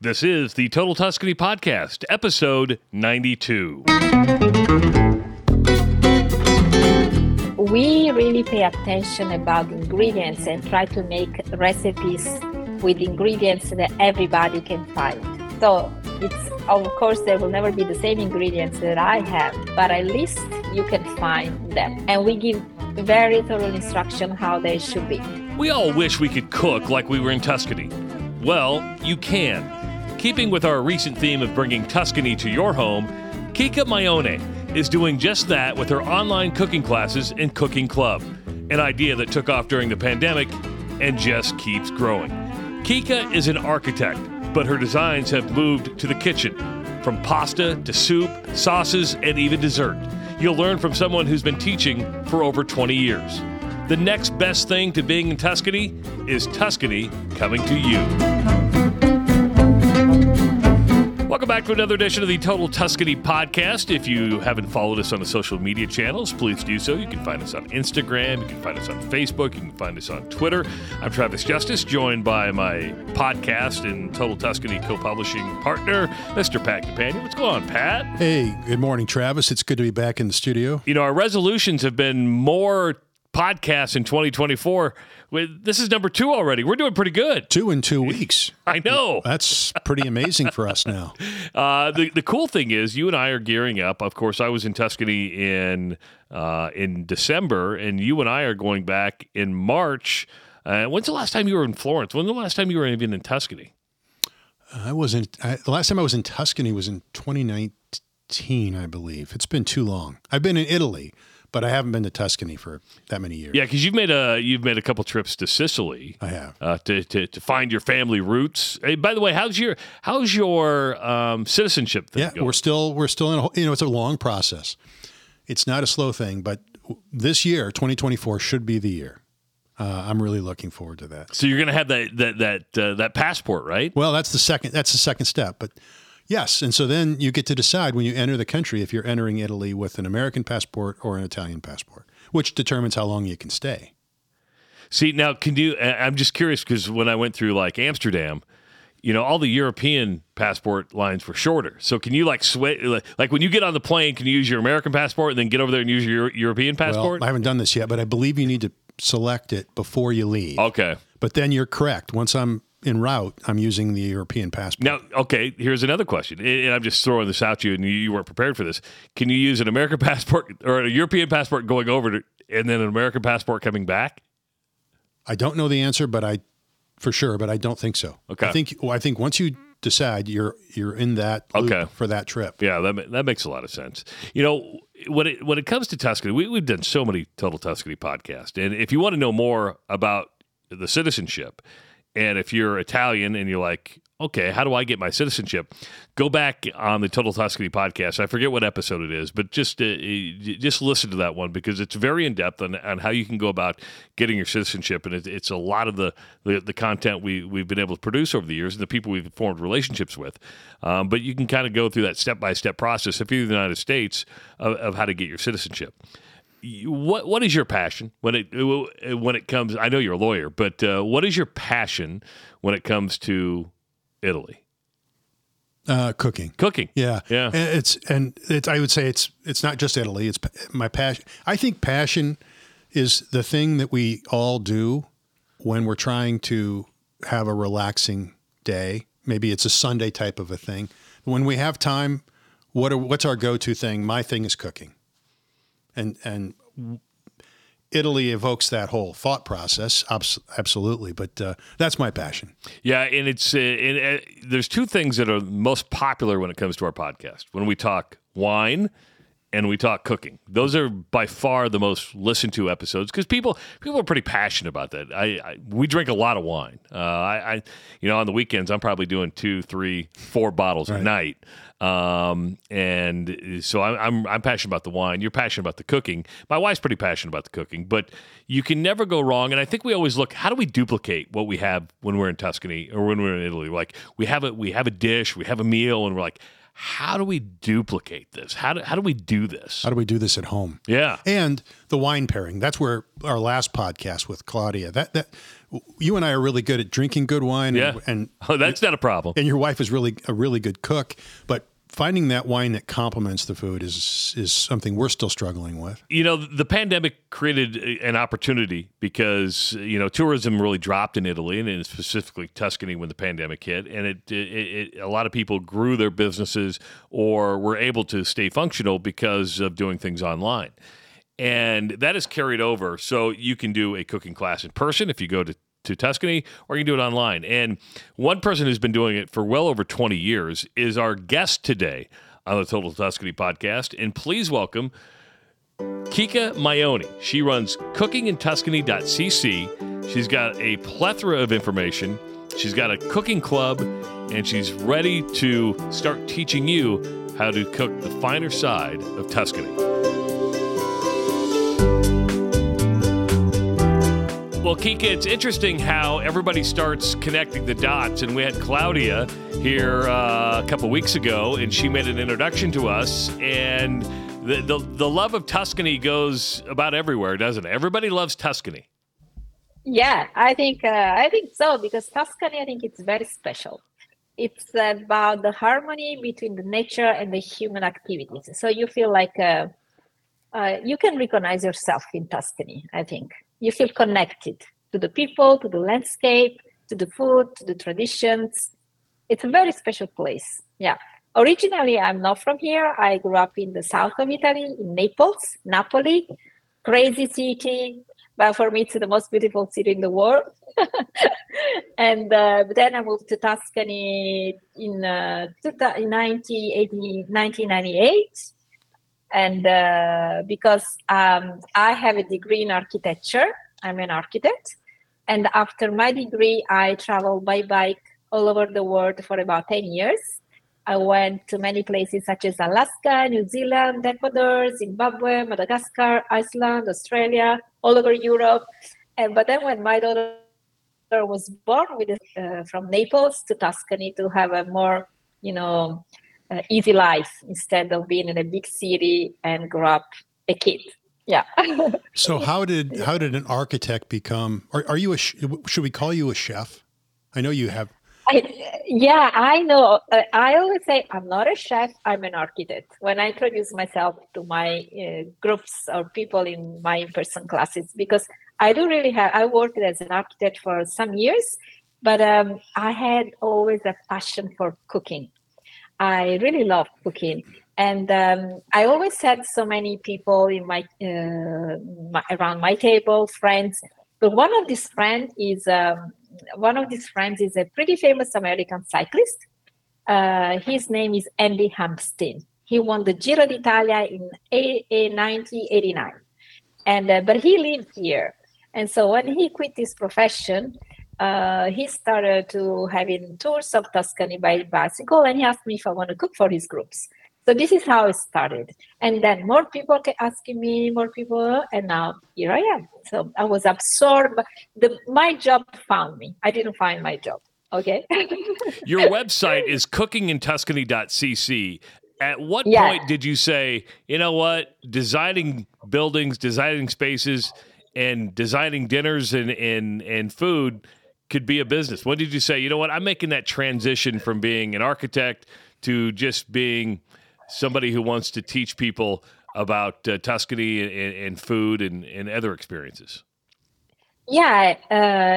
This is the Total Tuscany Podcast, episode 92. We really pay attention about ingredients and try to make recipes with ingredients that everybody can find. So it's of course there will never be the same ingredients that I have, but at least you can find them. And we give very thorough instruction how they should be. We all wish we could cook like we were in Tuscany. Well, you can. Keeping with our recent theme of bringing Tuscany to your home, Chicca Maione is doing just that with her online cooking classes and cooking club, an idea that took off during the pandemic and just keeps growing. Chicca is an architect, but her designs have moved to the kitchen, from pasta to soup, sauces, and even dessert. You'll learn from someone who's been teaching for over 20 years. The next best thing to being in Tuscany is Tuscany coming to you. Welcome back to another edition of the Total Tuscany podcast. If you haven't followed us on the social media channels, please do so. You can find us on Instagram, you can find us on Facebook, you can find us on Twitter. I'm Travis Justice, joined by my podcast and Total Tuscany co publishing partner, Mr. Pat Campagna. What's going on, Pat? Hey, good morning, Travis. It's good to be back in the studio. You know, our resolutions have been more podcasts in 2024. This is number two already. We're doing pretty good. Two in two weeks. I know. That's pretty amazing for us now. Uh, the the cool thing is, you and I are gearing up. Of course, I was in Tuscany in uh, in December, and you and I are going back in March. Uh, when's the last time you were in Florence? When's the last time you were even in Tuscany? I wasn't. I, the last time I was in Tuscany was in 2019, I believe. It's been too long. I've been in Italy but I haven't been to Tuscany for that many years. Yeah, because you've made a you've made a couple trips to Sicily. I have uh, to, to to find your family roots. Hey, by the way, how's your how's your um, citizenship thing? Yeah, going? we're still we're still in. A, you know, it's a long process. It's not a slow thing, but this year, 2024, should be the year. Uh, I'm really looking forward to that. So you're going to have that that that uh, that passport, right? Well, that's the second. That's the second step, but Yes, and so then you get to decide when you enter the country if you're entering Italy with an American passport or an Italian passport, which determines how long you can stay. See, now can you? I'm just curious because when I went through like Amsterdam, you know, all the European passport lines were shorter. So can you like switch? Like when you get on the plane, can you use your American passport and then get over there and use your European passport? Well, I haven't done this yet, but I believe you need to select it before you leave. Okay. But then you're correct. Once I'm en route, I'm using the European passport. Now, okay, here's another question, and I'm just throwing this out to you, and you weren't prepared for this. Can you use an American passport or a European passport going over to, and then an American passport coming back? I don't know the answer, but I, for sure, but I don't think so. Okay, I think well, I think once you decide you're you're in that okay for that trip. Yeah, that that makes a lot of sense. You know, when it when it comes to Tuscany, we, we've done so many Total Tuscany podcasts, and if you want to know more about the citizenship and if you're Italian and you're like, okay, how do I get my citizenship? Go back on the Total Tuscany podcast. I forget what episode it is, but just uh, just listen to that one because it's very in depth on, on how you can go about getting your citizenship, and it, it's a lot of the, the, the content we we've been able to produce over the years and the people we've formed relationships with. Um, but you can kind of go through that step by step process if you're in the United States of, of how to get your citizenship what what is your passion when it when it comes? I know you're a lawyer, but uh, what is your passion when it comes to Italy? Uh, cooking, cooking, yeah, yeah. And it's and it's. I would say it's it's not just Italy. It's my passion. I think passion is the thing that we all do when we're trying to have a relaxing day. Maybe it's a Sunday type of a thing. When we have time, what are, what's our go to thing? My thing is cooking and and Italy evokes that whole thought process, absolutely. But uh, that's my passion. Yeah, and it's uh, and, uh, there's two things that are most popular when it comes to our podcast. When we talk wine and we talk cooking, those are by far the most listened to episodes because people people are pretty passionate about that. I, I we drink a lot of wine. Uh, I, I, you know on the weekends I'm probably doing two, three, four bottles right. a night. Um, and so I'm, I'm, I'm passionate about the wine. You're passionate about the cooking. My wife's pretty passionate about the cooking, but you can never go wrong. And I think we always look, how do we duplicate what we have when we're in Tuscany or when we're in Italy? Like we have a, we have a dish, we have a meal and we're like, how do we duplicate this? How do, how do we do this? How do we do this at home? Yeah. And the wine pairing. That's where our last podcast with Claudia. That that you and I are really good at drinking good wine. Yeah. And, and oh, that's not a problem. and your wife is really a really good cook. But finding that wine that complements the food is is something we're still struggling with. You know, the pandemic created an opportunity because you know tourism really dropped in Italy and specifically Tuscany when the pandemic hit, and it, it, it, a lot of people grew their businesses or were able to stay functional because of doing things online. And that is carried over. So you can do a cooking class in person if you go to to Tuscany, or you can do it online. And one person who's been doing it for well over 20 years is our guest today on the Total Tuscany podcast. And please welcome Chicca Maione. She runs cookingintuscany.cc. She's got a plethora of information. She's got a cooking club, and she's ready to start teaching you how to cook the finer side of Tuscany. Well, Chicca, it's interesting how everybody starts connecting the dots. And we had Claudia here uh, a couple weeks ago, and she made an introduction to us. And the, the, the love of Tuscany goes about everywhere, doesn't it? Everybody loves Tuscany. Yeah, I think uh, I think so because Tuscany, I think it's very special. It's about the harmony between the nature and the human activities. So you feel like uh, uh you can recognize yourself in Tuscany. I think you feel connected to the people, to the landscape, to the food, to the traditions. It's a very special place. Yeah. Originally, I'm not from here. I grew up in the south of Italy, in Naples, Napoli, crazy city, but for me, it's the most beautiful city in the world. and uh, then I moved to Tuscany in, uh, 1998 and uh, because um, I have a degree in architecture, I'm an architect, and after my degree, I traveled by bike all over the world for about 10 years. I went to many places such as Alaska, New Zealand, Ecuador, Zimbabwe, Madagascar, Iceland, Australia, all over Europe. And but then when my daughter was born, with uh, from Naples to Tuscany to have a more, you know, uh, easy life instead of being in a big city and grow up a kid. Yeah. so how did how did an architect become? Are, are you a should we call you a chef? I know you have. I, yeah, I know. Uh, I always say I'm not a chef. I'm an architect. When I introduce myself to my uh, groups or people in my in-person classes, because I do really have. I worked as an architect for some years, but um, I had always a passion for cooking. I really love cooking. And um, I always had so many people in my, uh, my, around my table, friends. But one of these friends is um, one of these friends is a pretty famous American cyclist. Uh, his name is Andy Hampsten. He won the Giro d'Italia in a 1989, and uh, but he lived here. And so when he quit his profession, uh, he started to having tours of Tuscany by bicycle, and he asked me if I want to cook for his groups. So this is how it started, and then more people kept asking me, more people, and now here I am. So I was absorbed. The, my job found me. I didn't find my job. Okay. Your website is cookingintuscany.cc. At what yeah. point did you say, you know what, designing buildings, designing spaces, and designing dinners and, and, and food could be a business? When did you say, you know what, I'm making that transition from being an architect to just being somebody who wants to teach people about uh, Tuscany and, and, food and, and other experiences? Yeah,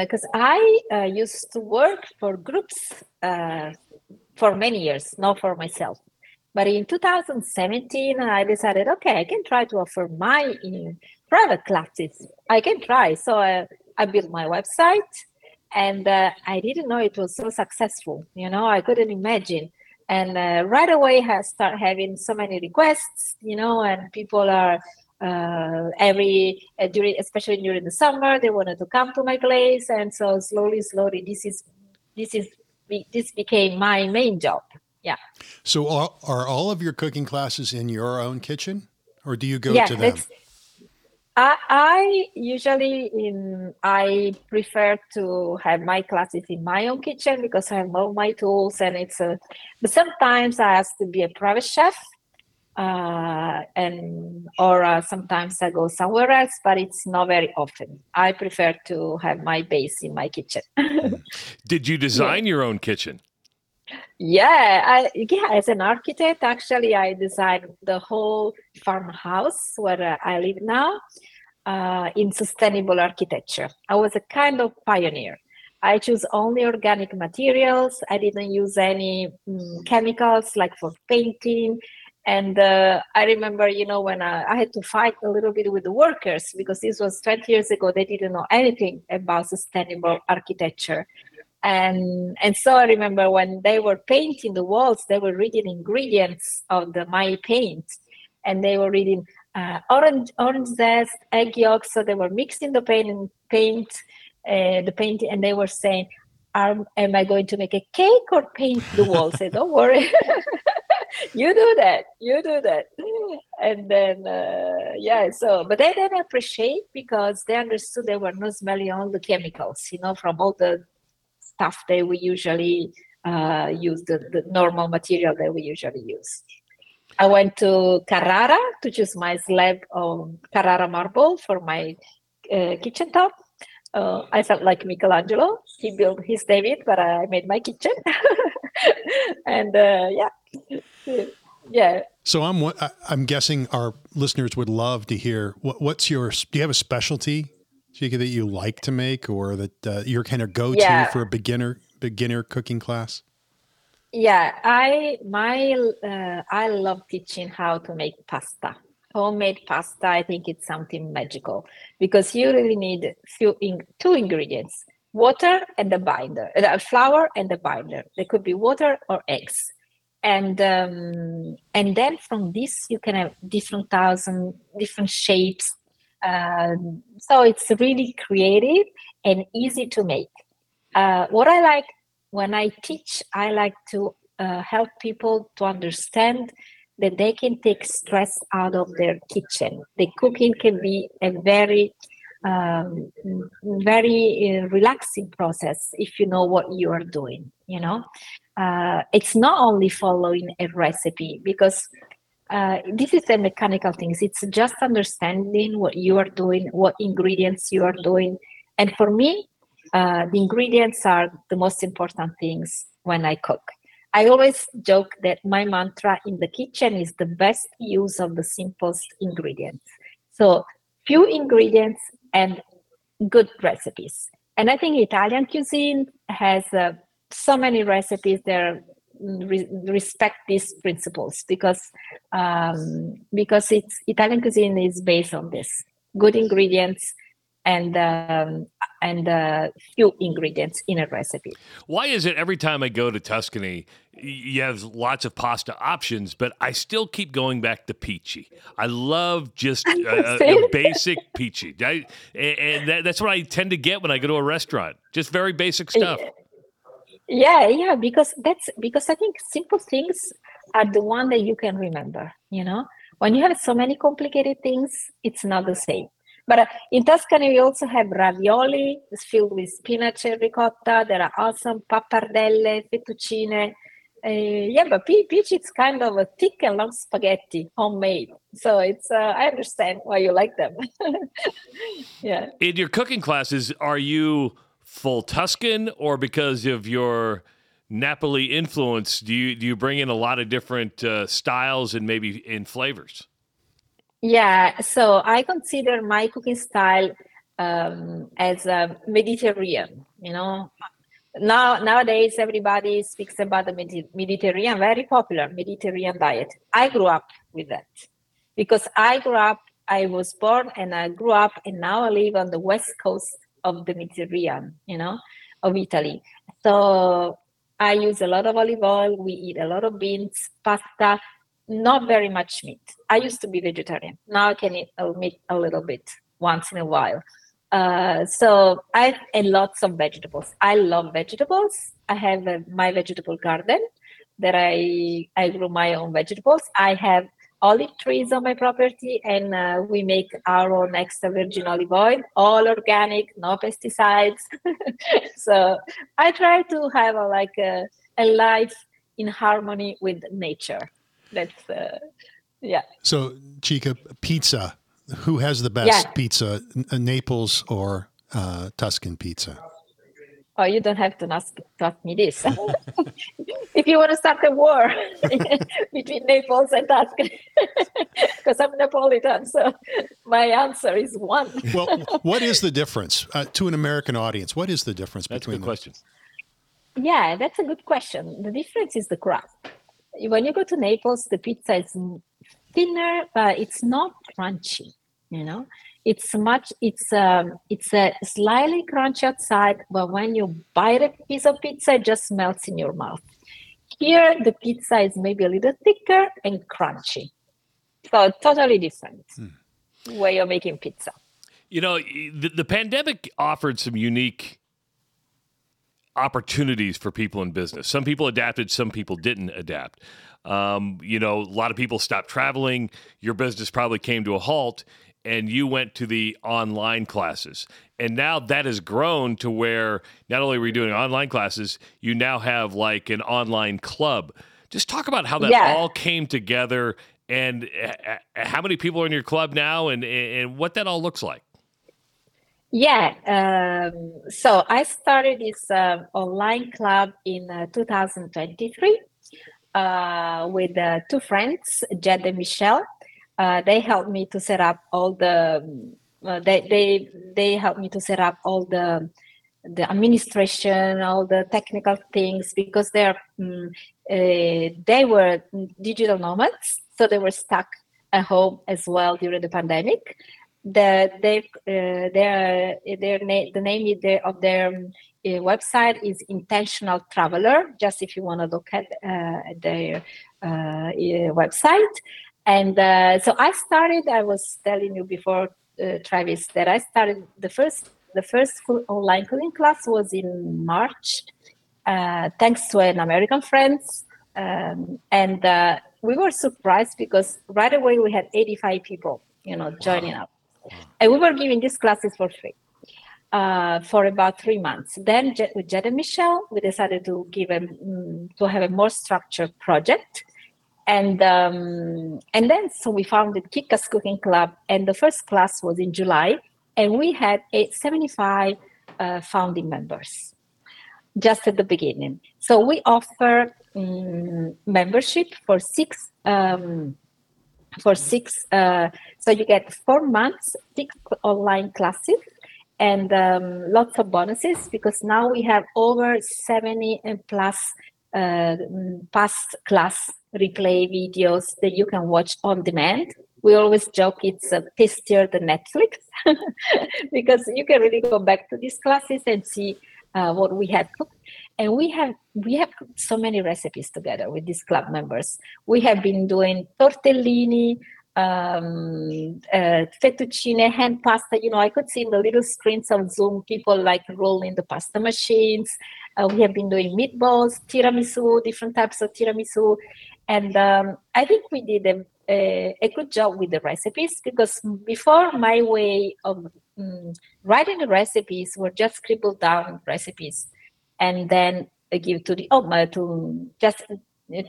because uh, I uh, used to work for groups uh, for many years, not for myself. But in 2017, I decided, okay, I can try to offer my uh, private classes. I can try. So I, I built my website and uh, I didn't know it was so successful. You know, I couldn't imagine. And uh, right away, I start having so many requests. You know, and people are uh, every uh, during, especially during the summer, they wanted to come to my place, and so slowly, slowly, this is this is this became my main job. Yeah. So, are, are all of your cooking classes in your own kitchen, or do you go yeah, to them? I, I usually in I prefer to have my classes in my own kitchen because I have all my tools and it's a. But sometimes I ask to be a private chef, uh, and or uh, sometimes I go somewhere else, but it's not very often. I prefer to have my base in my kitchen. Did you design yeah. your own kitchen? Yeah, I, yeah. As an architect, actually, I designed the whole farmhouse where I live now uh, in sustainable architecture. I was a kind of pioneer. I choose only organic materials. I didn't use any um, chemicals like for painting. And uh, I remember, you know, when I, I, had to fight a little bit with the workers because this was 20 years ago, they didn't know anything about sustainable architecture and and so I remember when they were painting the walls, they were reading ingredients of the my paint, and they were reading uh, orange orange zest, egg yolk. So they were mixing the paint and paint uh, the paint, and they were saying, "Am am I going to make a cake or paint the walls?" say, "Don't worry." you do that you do that and then uh, yeah so but they didn't appreciate because they understood they were not smelling all the chemicals you know from all the stuff that we usually uh, use, the, the normal material that we usually use. I went to Carrara to choose my slab of Carrara marble for my uh, kitchen top. Uh, I felt like Michelangelo. He built his David, but I made my kitchen. and uh, yeah, yeah. So I'm I'm guessing our listeners would love to hear what, what's your. Do you have a specialty Chicca, that you like to make or that uh, you're kind of go to yeah. for a beginner beginner cooking class? Yeah, I my uh, I love teaching how to make pasta. Homemade pasta, I think it's something magical because you really need few in, two ingredients: water and the binder, uh, flour and the binder. There could be water or eggs, and um, and then from this you can have different thousand different shapes, um, so it's really creative and easy to make. Uh, what I like when I teach, I like to uh, help people to understand that they can take stress out of their kitchen. The cooking can be a very um, very uh, relaxing process if you know what you are doing you know uh, it's not only following a recipe because uh, this is a mechanical things. It's just understanding what you are doing, what ingredients you are doing. And for me, uh, the ingredients are the most important things when I cook. I always joke that my mantra in the kitchen is the best use of the simplest ingredients. So few ingredients and good recipes. And I think Italian cuisine has uh, so many recipes. They're re- respect these principles because um, because it's Italian cuisine is based on this good ingredients and um, and uh, few ingredients in a recipe. Why is it every time I go to Tuscany, you have lots of pasta options, but I still keep going back to pici. I love just a, a basic pici, I, and that, that's what I tend to get when I go to a restaurant. Just very basic stuff. Yeah yeah because that's because i think simple things are the one that you can remember you know when you have so many complicated things it's not the same but uh, in tuscany we also have ravioli it's filled with spinach and ricotta there are awesome pappardelle fettuccine uh, yeah, but pici it's kind of a thick and long spaghetti, homemade. So it's uh, I understand why you like them. yeah. In your cooking classes, are you full Tuscan, or because of your Napoli influence, do you do you bring in a lot of different uh, styles and maybe in flavors? Yeah, so I consider my cooking style um, as a Mediterranean. You know, now nowadays everybody speaks about the Mediterranean, very popular Mediterranean diet. I grew up with that because I grew up. I was born and I grew up, and now I live on the west coast of the Mediterranean, you know, of Italy. So I use a lot of olive oil. We eat a lot of beans, pasta, not very much meat. I used to be vegetarian. Now I can eat meat a little bit once in a while. Uh, so I and lots of vegetables. I love vegetables. I have uh, my vegetable garden that I I grow my own vegetables. I have olive trees on my property, and uh, we make our own extra virgin olive oil, all organic, no pesticides. so I try to have a, like a, a life in harmony with nature. That's uh, yeah. So Chicca, pizza. Who has the best Yeah. pizza, N- Naples or uh, Tuscan pizza? Oh, you don't have to ask, to ask me this. if you want to start a war between Naples and Tuscany, because I'm Napolitan, so my answer is one. Well, what is the difference uh, to an American audience? What is the difference That's between good them? question. Yeah, that's a good question. The difference is the crust. When you go to Naples, the pizza is thinner, but it's not crunchy. You know, it's much. It's um, it's a slightly crunchy outside, but when you bite a piece of pizza, it just melts in your mouth. Here, the pizza is maybe a little thicker and crunchy. So totally different way of making pizza. You know, the, the pandemic offered some unique opportunities for people in business. Some people adapted, some people didn't adapt. Um, you know, a lot of people stopped traveling. Your business probably came to a halt, and you went to the online classes. And now that has grown to where not only are we doing online classes, you now have like an online club. Just talk about how that Yeah. all came together and uh, uh, how many people are in your club now and, and what that all looks like. Yeah, um, so I started this um online club in uh, 2023 uh, with uh, two friends, Jed and Michelle. Uh, they helped me to set up all the. um, Uh, they they they helped me to set up all the the administration, all the technical things because they're mm, uh, they were digital nomads, so they were stuck at home as well during the pandemic the they uh, their their name the name their, of their um, uh, website is intentional traveler just if you want to look at uh, their uh, website and uh, so i started i was telling you before uh, travis that i started the first the first full online cooking class was in march uh, thanks to an american friend um, and uh, we were surprised because right away we had 85 people you know joining up. And we were giving these classes for free uh, for about three months. Then with Jed and Michelle, we decided to give a mm, to have a more structured project, and um, and then so we founded Chicca's Cooking Club, and the first class was in July, and we had a 75 uh, founding members just at the beginning. So we offer mm, membership for six. Um, for six uh, so you get four months six online classes and um, lots of bonuses because now we have over 70 and plus uh, past class replay videos that you can watch on demand. We always joke it's uh, tastier than netflix because you can really go back to these classes and see uh, what we have cooked. And we have we have so many recipes together with these club members. We have been doing tortellini um uh, fettuccine hand pasta. You know i could see in the little screens of zoom people like rolling the pasta machines. Uh, we have been doing meatballs tiramisu different types of tiramisu. And um, i think we did a, a, good job with the recipes because before my way of mm, writing the recipes were just scribbled down recipes and then give to the oh, uh, to just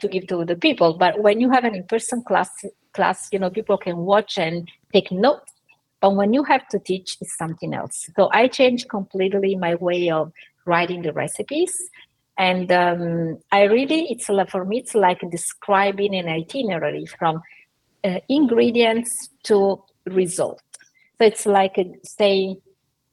to give to the people. But when you have an in-person class, class, you know, people can watch and take notes. But when you have to teach, it's something else. So I changed completely my way of writing the recipes, and um, I really, it's like for me, it's like describing an itinerary from uh, ingredients to result. So it's like uh, saying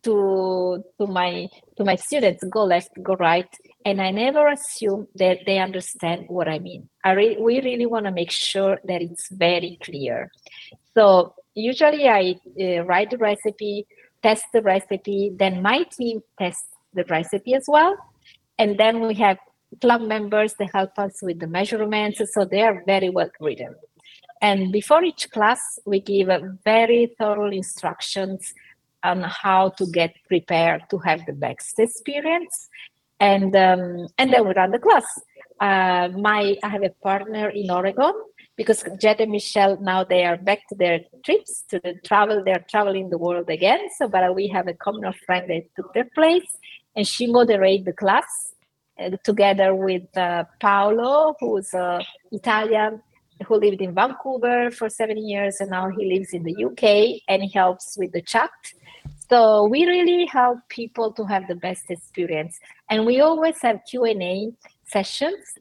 to to my to my students go left go right and i never assume that they understand what i mean. I re- we really want to make sure that it's very clear. So usually i uh, write the recipe test the recipe then my team tests the recipe as well. And then we have club members that help us with the measurements so they are very well written. And before each class we give very thorough instructions on how to get prepared to have the best experience and um, and then we run the class uh, my i have a partner in oregon because Jed and Michelle now they are back to their trips to the travel. They're traveling the world again. So, but we have a common friend that took their place, and she moderated the class uh, together with uh, Paolo, who's uh, Italian who lived in Vancouver for seven years and now he lives in the UK and he helps with the chat. So we really help people to have the best experience, and we always have Q and A sessions.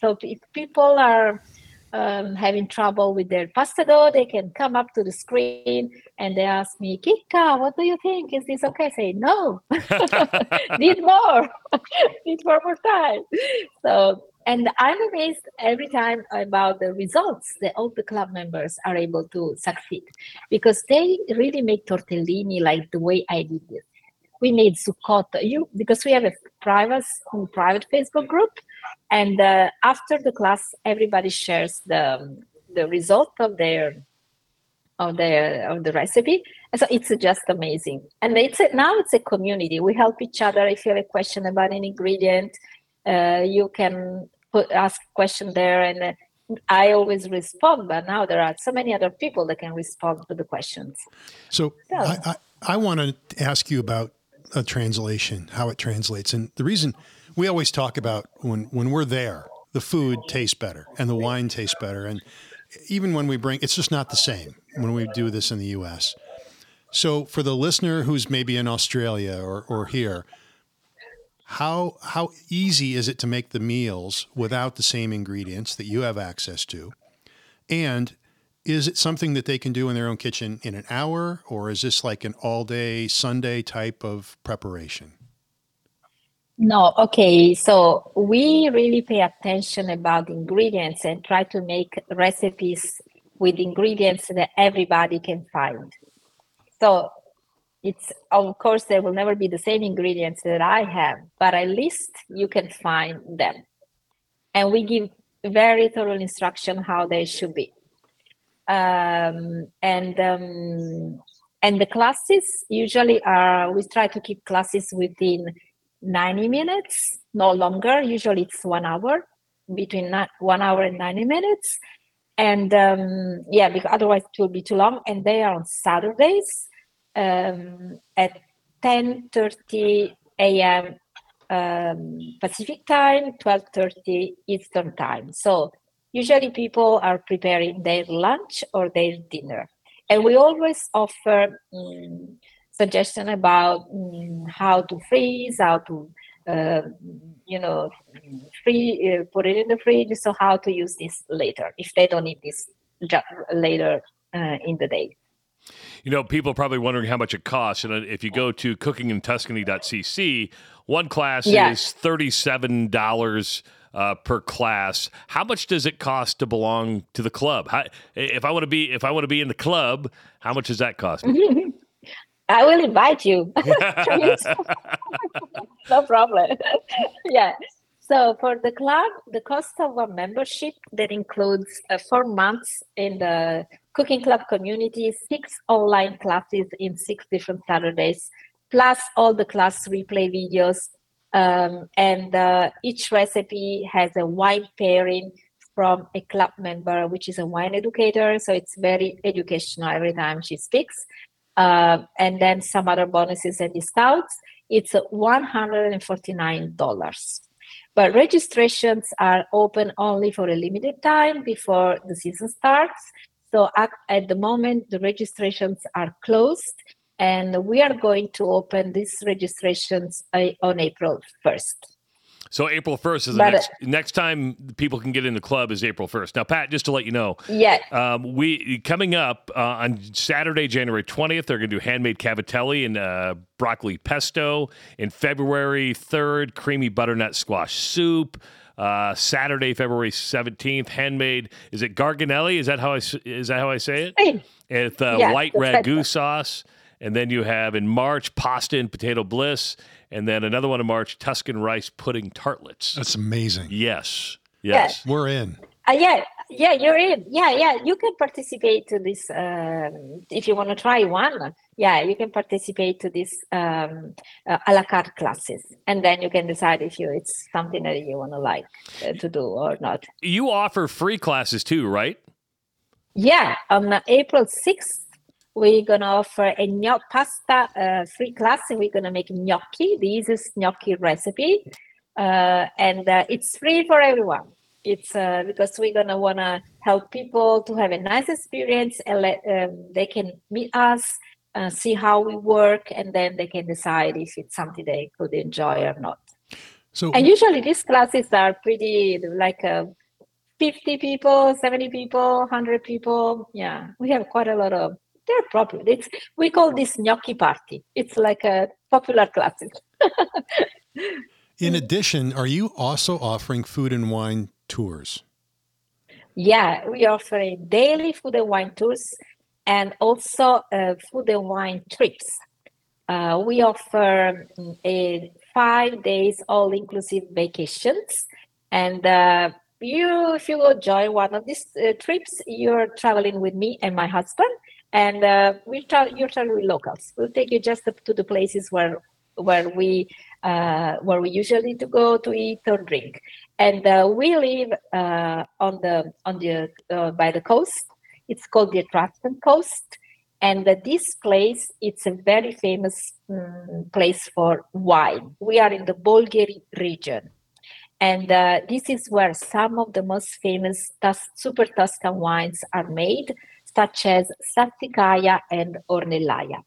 So if people are um, having trouble with their pasta dough, they can come up to the screen and they ask me, Chicca, what do you think? Is this okay? I say, no, need more, need more more time. So and I'm amazed every time about the results that all the club members are able to succeed because they really make tortellini like the way I did it. We made zuccotto you because we have a private private Facebook group, and uh, after the class, everybody shares the the result of their of the of the recipe. And so it's just amazing. And it's a, now it's a community. We help each other. If you have a question about an ingredient, uh, you can put ask question there and uh, I always respond, but now there are so many other people that can respond to the questions. So, so. I, I, I want to ask you about a translation, how it translates. And the reason we always talk about when, when we're there, the food tastes better and the wine tastes better. And even when we bring, it's just not the same when we do this in the US. So for the listener who's maybe in Australia or, or here, how how easy is it to make the meals without the same ingredients that you have access to? And is it something that they can do in their own kitchen in an hour or is this like an all day sunday type of preparation? No okay so we really pay attention about ingredients and try to make recipes with ingredients that everybody can find. So it's of course there will never be the same ingredients that i have but at least you can find them. And we give very thorough instruction how they should be. Um, and um, and the classes usually are we try to keep classes within 90 minutes no longer. Usually it's one hour between one hour and 90 minutes. And um, yeah because otherwise it will be too long. And they are on saturdays um, at 10:30 a.m. Um, Pacific time, 12:30 Eastern time. So usually people are preparing their lunch or their dinner, and we always offer um, suggestion about um, how to freeze, how to uh, you know, free uh, put it in the fridge. So how to use this later if they don't need this later uh, in the day. You know, people are probably wondering how much it costs. And if you go to cookingintuscany.cc, one class is $37 uh, per class. How much does it cost to belong to the club? How, if I want to be if I want to be in the club, how much does that cost? I will invite you. no problem. yeah. So for the club, the cost of a membership that includes uh, four months in the cooking club community, six online classes in six different Saturdays, plus all the class replay videos. Um, and uh, each recipe has a wine pairing from a club member, which is a wine educator. So it's very educational every time she speaks. Uh, and then some other bonuses and discounts. It's $149 but registrations are open only for a limited time before the season starts. So at, at the moment, the registrations are closed, and we are going to open these registrations uh, on April 1st. So April first is the next next time people can get in the club is April first. Now, Pat, just to let you know, yeah, um, we coming up uh, on Saturday, January twentieth, they're going to do handmade cavatelli and uh, broccoli pesto. In February third, creamy butternut squash soup. Uh, Saturday, February seventeenth, handmade. Is it garganelli? Is that how I is that how I say it? It's uh, yeah, white ragu sauce. And then you have in March pasta and potato bliss, and then another one in March Tuscan rice pudding tartlets. That's amazing. Yes, yes, we're in. Uh, yeah, yeah, you're in. Yeah, yeah, you can participate to this um, if you want to try one. Yeah, you can participate to this um, uh, a la carte classes, and then you can decide if you it's something that you want to like uh, to do or not. You offer free classes too, right? Yeah, on April 6th, we're gonna offer a gnocchi pasta uh, free class, and we're gonna make gnocchi. This is gnocchi recipe, uh, and uh, it's free for everyone. It's uh, because we're gonna wanna help people to have a nice experience, and let um, they can meet us, uh, see how we work, and then they can decide if it's something they could enjoy or not. So And usually these classes are pretty like uh, 50 people, 70 people, 100 people. Yeah, we have quite a lot of. They're popular. It's we call this gnocchi party. It's like a popular classes. in addition, are you also offering food and wine tours? Yeah, we offer a daily food and wine tours and also uh, food and wine trips. Uh, we offer mm, a five days all inclusive vacations. And uh, you, if you go join one of these uh, trips, you're traveling with me and my husband. And uh, we tra- you're traveling with locals. We'll take you just up to the places where where we uh, where we usually to go to eat or drink. And uh, we live uh, on the on the uh, by the coast. It's called the Etruscan Coast, and uh, this place it's a very famous um, place for wine. We are in the Bolgheri region, and this is where some of the most famous super Tuscan wines are made, such as Sassicaia and Ornellaia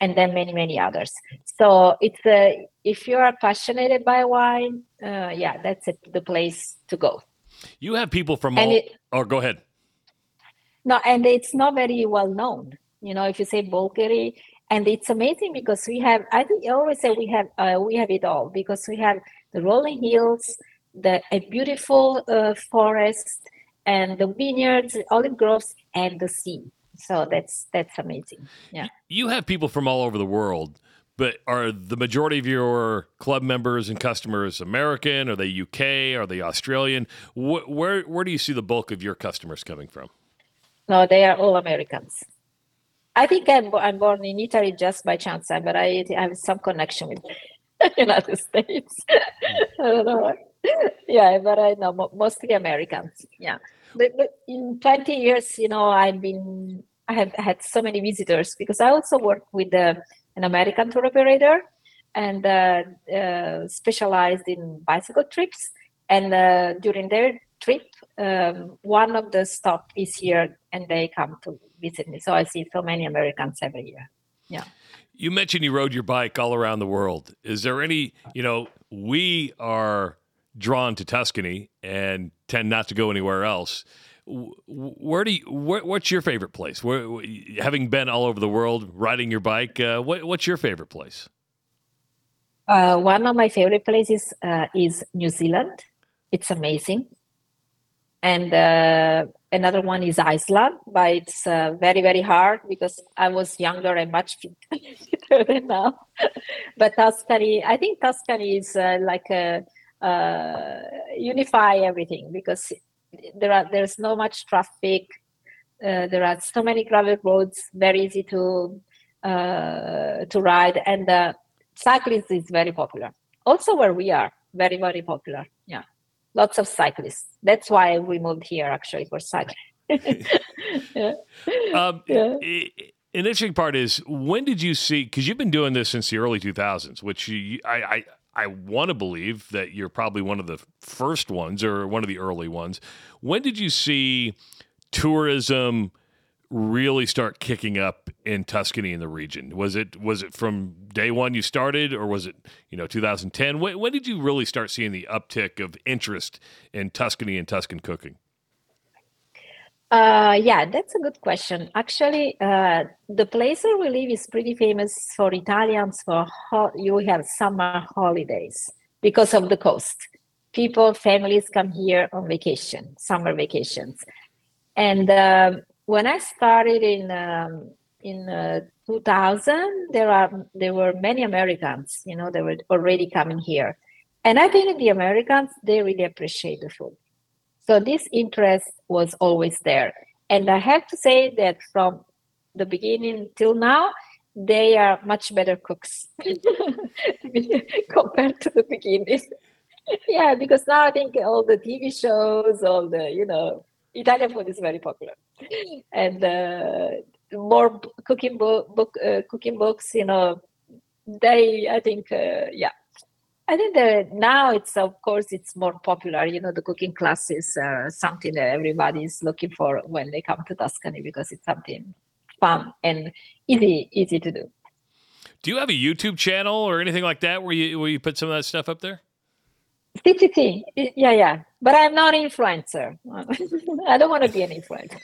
and then many many others so it's a if you are passionate by wine uh, yeah that's it, the place to go You have people from And all. it- or go ahead. no and it's not very well known you know if you say Bolgheri and it's amazing because we have i think i always say we have uh, we have it all because we have the rolling hills the a beautiful uh, forest and the vineyards olive groves and the sea so that's that's amazing yeah You have people from all over the world, but are the majority of your club members and customers American? Are they UK? Are they Australian? Wh- where where do you see the bulk of your customers coming from? No, they are all Americans. I think I'm, I'm born in Italy just by chance, but I, I have some connection with United States. I don't know. Yeah, but I know mostly Americans. Yeah, but, but in 20 years, you know, I've been I have had so many visitors because I also work with uh, an American tour operator and uh, uh, specialized in bicycle trips. And uh, during their trip, um, one of the stop is here, and they come to visit me. So I see so many Americans every year. Yeah. You mentioned you rode your bike all around the world. Is there any, you know, we are drawn to Tuscany and tend not to go anywhere else. Where do you, where, what's your favorite place? Where, having been all over the world riding your bike, uh, what, what's your favorite place? Uh, one of my favorite places uh, is New Zealand. It's amazing. And uh, another one is Iceland, but it's uh, very, very hard because I was younger and much fit- fitter than now. but Tuscany, I think Tuscany is uh, like a uh, unify everything because there are there's no much traffic. Uh, there are so many gravel roads, very easy to uh, to ride, and uh, cycling is very popular. Also, where we are, very very popular. Yeah, lots of cyclists. That's why we moved here actually for cycling. yeah. Um, Yeah. i- i- An interesting part is when did you see? Because you've been doing this since the early 2000s, which you, I I, I want to believe that you're probably one of the first ones or one of the early ones. When did you see tourism really start kicking up in Tuscany in the region? Was it was it from day one you started, or was it you know 2010? When, when did you really start seeing the uptick of interest in Tuscany and Tuscan cooking? Uh, yeah, that's a good question. Actually, uh, the place where we live is pretty famous for Italians for ho- you have summer holidays because of the coast. People, families come here on vacation, summer vacations. And um, when I started in um, in uh, 2000, there are there were many Americans. You know, they were already coming here, and I think the Americans they really appreciate the food. So this interest was always there. And I have to say that from the beginning till now, they are much better cooks compared to the beginning. yeah, because now I think all the TV shows, all the, you know, Italian food is very popular, and uh, more cooking book, book uh, cooking books. You know, they I think uh, yeah. I think that now it's of course it's more popular. You know, the cooking classes are something that everybody is looking for when they come to Tuscany because it's something fun and easy easy to do. Do you have a YouTube channel or anything like that where you where you put some of that stuff up there? CTT, yeah, yeah. But I'm not an influencer. I don't want to be an influencer.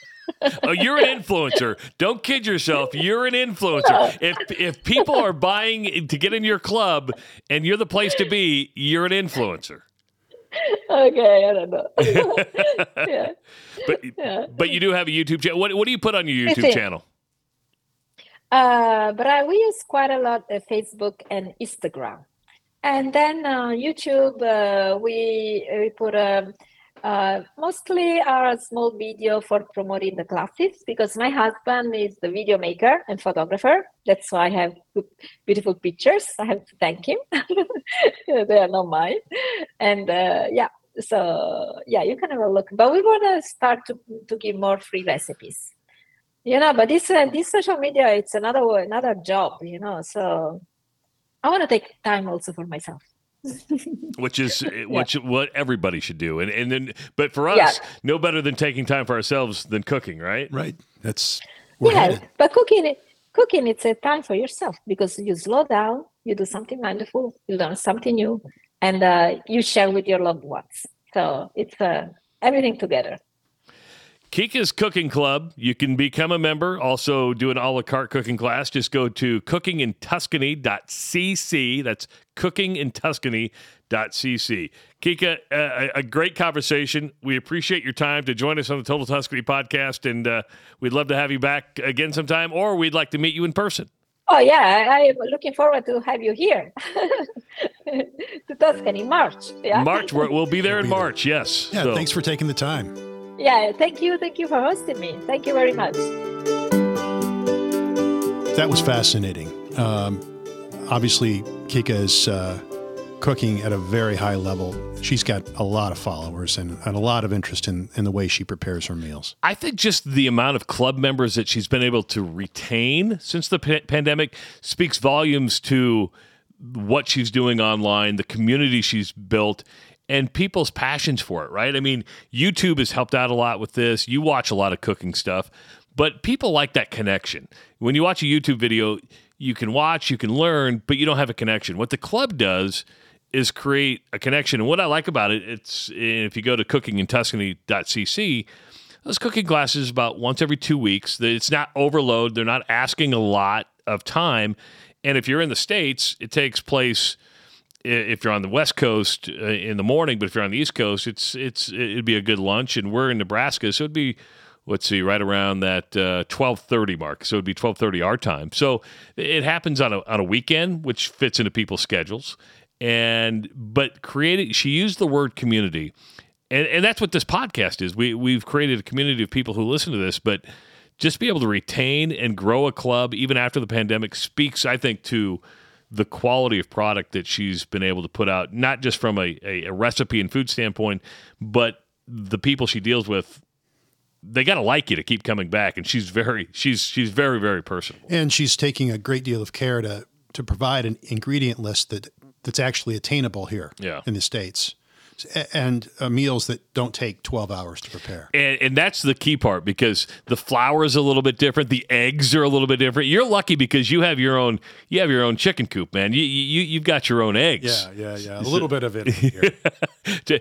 Oh, you're an influencer. Don't kid yourself. You're an influencer. If if people are buying to get in your club and you're the place to be, you're an influencer. Okay, I don't know. yeah. But yeah. but you do have a YouTube channel. What what do you put on your YouTube channel? Uh, but I, we use quite a lot uh, Facebook and Instagram. And then uh, YouTube, uh, we, we put um, uh, mostly are a small video for promoting the classes because my husband is the video maker and photographer. That's why I have beautiful pictures. I have to thank him. they are not mine. And uh, yeah, so yeah, you can have a look. But we want to start to, to give more free recipes. You know, but this uh, this social media, it's another another job. You know, so I want to take time also for myself. Which is yeah. which what everybody should do and and then but for us yeah. no better than taking time for ourselves than cooking right right that's yeah headed. but cooking cooking it's a time for yourself because you slow down you do something wonderful you learn something new and uh, you share with your loved ones so it's uh, everything together Chicca's Cooking Club. You can become a member. Also, do an a la carte cooking class. Just go to cookingintuscany.cc. That's cookingintuscany.cc. Chicca, uh, a great conversation. We appreciate your time to join us on the Total Tuscany podcast, and uh, we'd love to have you back again sometime, or we'd like to meet you in person. Oh yeah, I am looking forward to have you here to Tuscany March. Yeah, March. we will be there in March. Yes. Yeah. So. Thanks for taking the time. Yeah, thank you. Thank you for hosting me. Thank you very much. That was fascinating. Um, obviously, Chicca is uh, cooking at a very high level. She's got a lot of followers and, and a lot of interest in, in the way she prepares her meals. I think just the amount of club members that she's been able to retain since the p- pandemic speaks volumes to what she's doing online, the community she's built, and people's passions for it, right? I mean, YouTube has helped out a lot with this. You watch a lot of cooking stuff, but people like that connection. When you watch a YouTube video, you can watch, you can learn, but you don't have a connection. What the club does is create a connection. And what I like about it, it's if you go to cookingintuscany.cc, those cooking classes about once every two weeks. It's not overload. They're not asking a lot of time. And if you're in the States, it takes place – if you're on the West Coast uh, in the morning, but if you're on the East Coast, it's it's it'd be a good lunch. And we're in Nebraska, so it'd be let's see, right around that uh, twelve thirty mark. So it'd be twelve thirty our time. So it happens on a on a weekend, which fits into people's schedules. And but created, she used the word community, and and that's what this podcast is. We we've created a community of people who listen to this, but just be able to retain and grow a club even after the pandemic speaks, I think, to the quality of product that she's been able to put out, not just from a, a, a recipe and food standpoint, but the people she deals with they got to like you to keep coming back and she's very she's she's very very personable and she's taking a great deal of care to to provide an ingredient list that that's actually attainable here yeah. in the states and uh, meals that don't take 12 hours to prepare. And, and, that's the key part because the flour is a little bit different. The eggs are a little bit different. You're lucky because you have your own, you have your own chicken coop, man. You, you, you've got your own eggs. Yeah, yeah, yeah. A little bit of it. Here.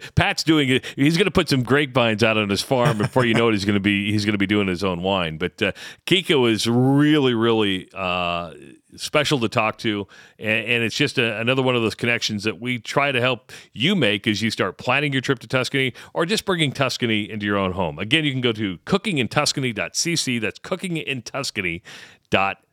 Pat's doing it. He's going to put some grapevines out on his farm before you know it. He's going to be, he's going to be doing his own wine. But uh, Chicca is really, really, uh, special to talk to. And, and it's just a, another one of those connections that we try to help you make as you start planning your trip to Tuscany or just bringing Tuscany into your own home. Again, you can go to cookingintuscany.cc. That's cookingintuscany.cc.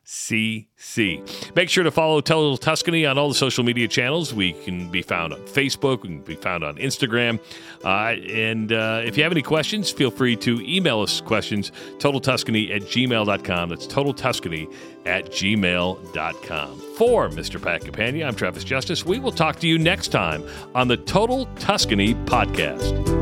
CC. Make sure to follow Total Tuscany on all the social media channels. We can be found on Facebook, we can be found on Instagram. Uh, and uh, if you have any questions, feel free to email us questions, totaltuscany at gmail.com. That's totaltuscany at gmail.com. For Mr. Pat Campagna, I'm Travis Justice. We will talk to you next time on the Total Tuscany podcast.